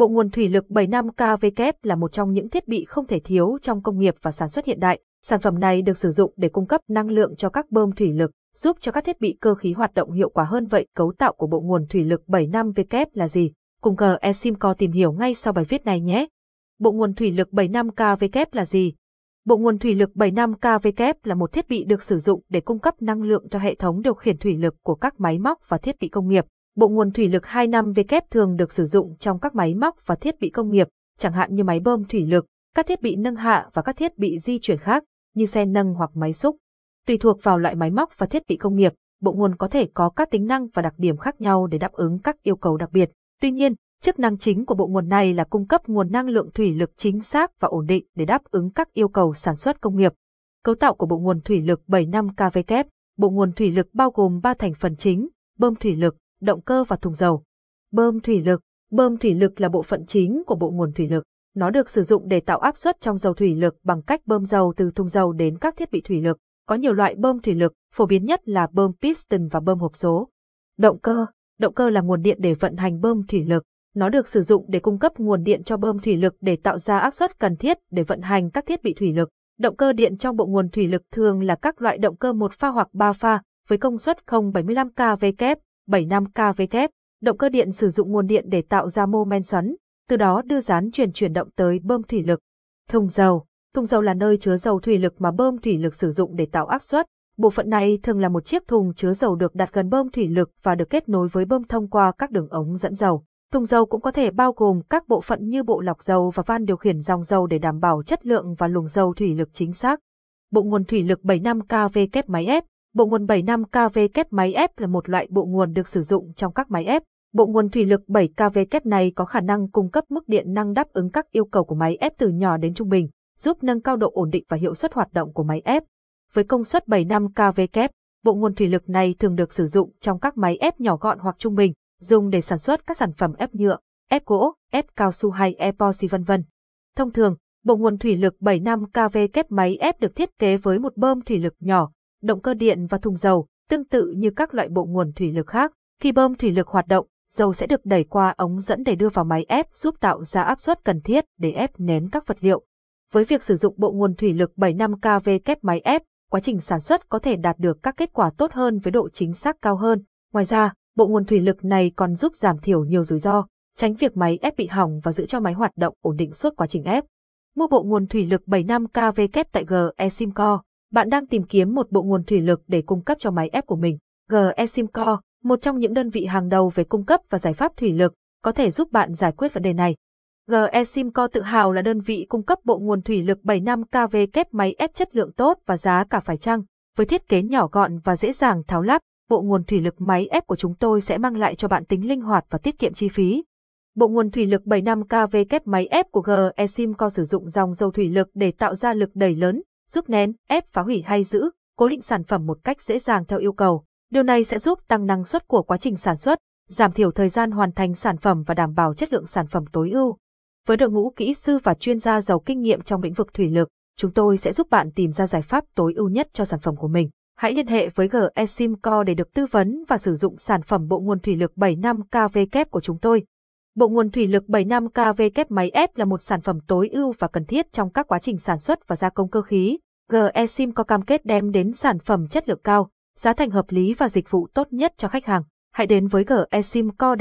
Bộ nguồn thủy lực 75 kW là một trong những thiết bị không thể thiếu trong công nghiệp và sản xuất hiện đại. Sản phẩm này được sử dụng để cung cấp năng lượng cho các bơm thủy lực, giúp cho các thiết bị cơ khí hoạt động hiệu quả hơn vậy. Cấu tạo của bộ nguồn thủy lực 75W là gì? Cùng GE tìm hiểu ngay sau bài viết này nhé. Bộ nguồn thủy lực 75kW là gì? Bộ nguồn thủy lực 75kW là một thiết bị được sử dụng để cung cấp năng lượng cho hệ thống điều khiển thủy lực của các máy móc và thiết bị công nghiệp. Bộ nguồn thủy lực hai năm v-kép thường được sử dụng trong các máy móc và thiết bị công nghiệp, chẳng hạn như máy bơm thủy lực, các thiết bị nâng hạ và các thiết bị di chuyển khác, như xe nâng hoặc máy xúc. Tùy thuộc vào loại máy móc và thiết bị công nghiệp, bộ nguồn có thể có các tính năng và đặc điểm khác nhau để đáp ứng các yêu cầu đặc biệt. Tuy nhiên, chức năng chính của bộ nguồn này là cung cấp nguồn năng lượng thủy lực chính xác và ổn định để đáp ứng các yêu cầu sản xuất công nghiệp. Cấu tạo của bộ nguồn thủy lực 75 kW, bộ nguồn thủy lực bao gồm 3 thành phần chính, bơm thủy lực, động cơ và thùng dầu. Bơm thủy lực, bơm thủy lực là bộ phận chính của bộ nguồn thủy lực. Nó được sử dụng để tạo áp suất trong dầu thủy lực bằng cách bơm dầu từ thùng dầu đến các thiết bị thủy lực. Có nhiều loại bơm thủy lực, phổ biến nhất là bơm piston và bơm hộp số. Động cơ, động cơ là nguồn điện để vận hành bơm thủy lực. Nó được sử dụng để cung cấp nguồn điện cho bơm thủy lực để tạo ra áp suất cần thiết để vận hành các thiết bị thủy lực. Động cơ điện trong bộ nguồn thủy lực thường là các loại động cơ một pha hoặc ba pha, với công suất 0,75 kW, 75 kW. Động cơ điện sử dụng nguồn điện để tạo ra mô men xoắn, từ đó đưa dán truyền chuyển động tới bơm thủy lực. Thùng dầu Thùng dầu là nơi chứa dầu thủy lực mà bơm thủy lực sử dụng để tạo áp suất. Bộ phận này thường là một chiếc thùng chứa dầu được đặt gần bơm thủy lực và được kết nối với bơm thông qua các đường ống dẫn dầu. Thùng dầu cũng có thể bao gồm các bộ phận như bộ lọc dầu và van điều khiển dòng dầu để đảm bảo chất lượng và luồng dầu thủy lực chính xác. Bộ nguồn thủy lực 75 kV kép máy ép Bộ nguồn 75 kV kép máy ép là một loại bộ nguồn được sử dụng trong các máy ép. Bộ nguồn thủy lực 7 kV kép này có khả năng cung cấp mức điện năng đáp ứng các yêu cầu của máy ép từ nhỏ đến trung bình, giúp nâng cao độ ổn định và hiệu suất hoạt động của máy ép. Với công suất 75 kV kép, bộ nguồn thủy lực này thường được sử dụng trong các máy ép nhỏ gọn hoặc trung bình, dùng để sản xuất các sản phẩm ép nhựa, ép gỗ, ép cao su hay epoxy vân vân. Thông thường, bộ nguồn thủy lực 75 kV kép máy ép được thiết kế với một bơm thủy lực nhỏ, động cơ điện và thùng dầu, tương tự như các loại bộ nguồn thủy lực khác. Khi bơm thủy lực hoạt động, dầu sẽ được đẩy qua ống dẫn để đưa vào máy ép giúp tạo ra áp suất cần thiết để ép nén các vật liệu. Với việc sử dụng bộ nguồn thủy lực 75 kV kép máy ép, quá trình sản xuất có thể đạt được các kết quả tốt hơn với độ chính xác cao hơn. Ngoài ra, bộ nguồn thủy lực này còn giúp giảm thiểu nhiều rủi ro, tránh việc máy ép bị hỏng và giữ cho máy hoạt động ổn định suốt quá trình ép. Mua bộ nguồn thủy lực 75 kV kép tại GE Simco. Bạn đang tìm kiếm một bộ nguồn thủy lực để cung cấp cho máy ép của mình. GE Simco, một trong những đơn vị hàng đầu về cung cấp và giải pháp thủy lực, có thể giúp bạn giải quyết vấn đề này. GE Simco tự hào là đơn vị cung cấp bộ nguồn thủy lực 75 kV kép máy ép chất lượng tốt và giá cả phải chăng. Với thiết kế nhỏ gọn và dễ dàng tháo lắp, bộ nguồn thủy lực máy ép của chúng tôi sẽ mang lại cho bạn tính linh hoạt và tiết kiệm chi phí. Bộ nguồn thủy lực 75 kV kép máy ép của GE Simco sử dụng dòng dầu thủy lực để tạo ra lực đẩy lớn, giúp nén, ép phá hủy hay giữ, cố định sản phẩm một cách dễ dàng theo yêu cầu. Điều này sẽ giúp tăng năng suất của quá trình sản xuất, giảm thiểu thời gian hoàn thành sản phẩm và đảm bảo chất lượng sản phẩm tối ưu. Với đội ngũ kỹ sư và chuyên gia giàu kinh nghiệm trong lĩnh vực thủy lực, chúng tôi sẽ giúp bạn tìm ra giải pháp tối ưu nhất cho sản phẩm của mình. Hãy liên hệ với GE Simco để được tư vấn và sử dụng sản phẩm bộ nguồn thủy lực 75 kV kép của chúng tôi. Bộ nguồn thủy lực 75 kV kép máy ép là một sản phẩm tối ưu và cần thiết trong các quá trình sản xuất và gia công cơ khí. GE Simco cam kết đem đến sản phẩm chất lượng cao, giá thành hợp lý và dịch vụ tốt nhất cho khách hàng. Hãy đến với GE Simco để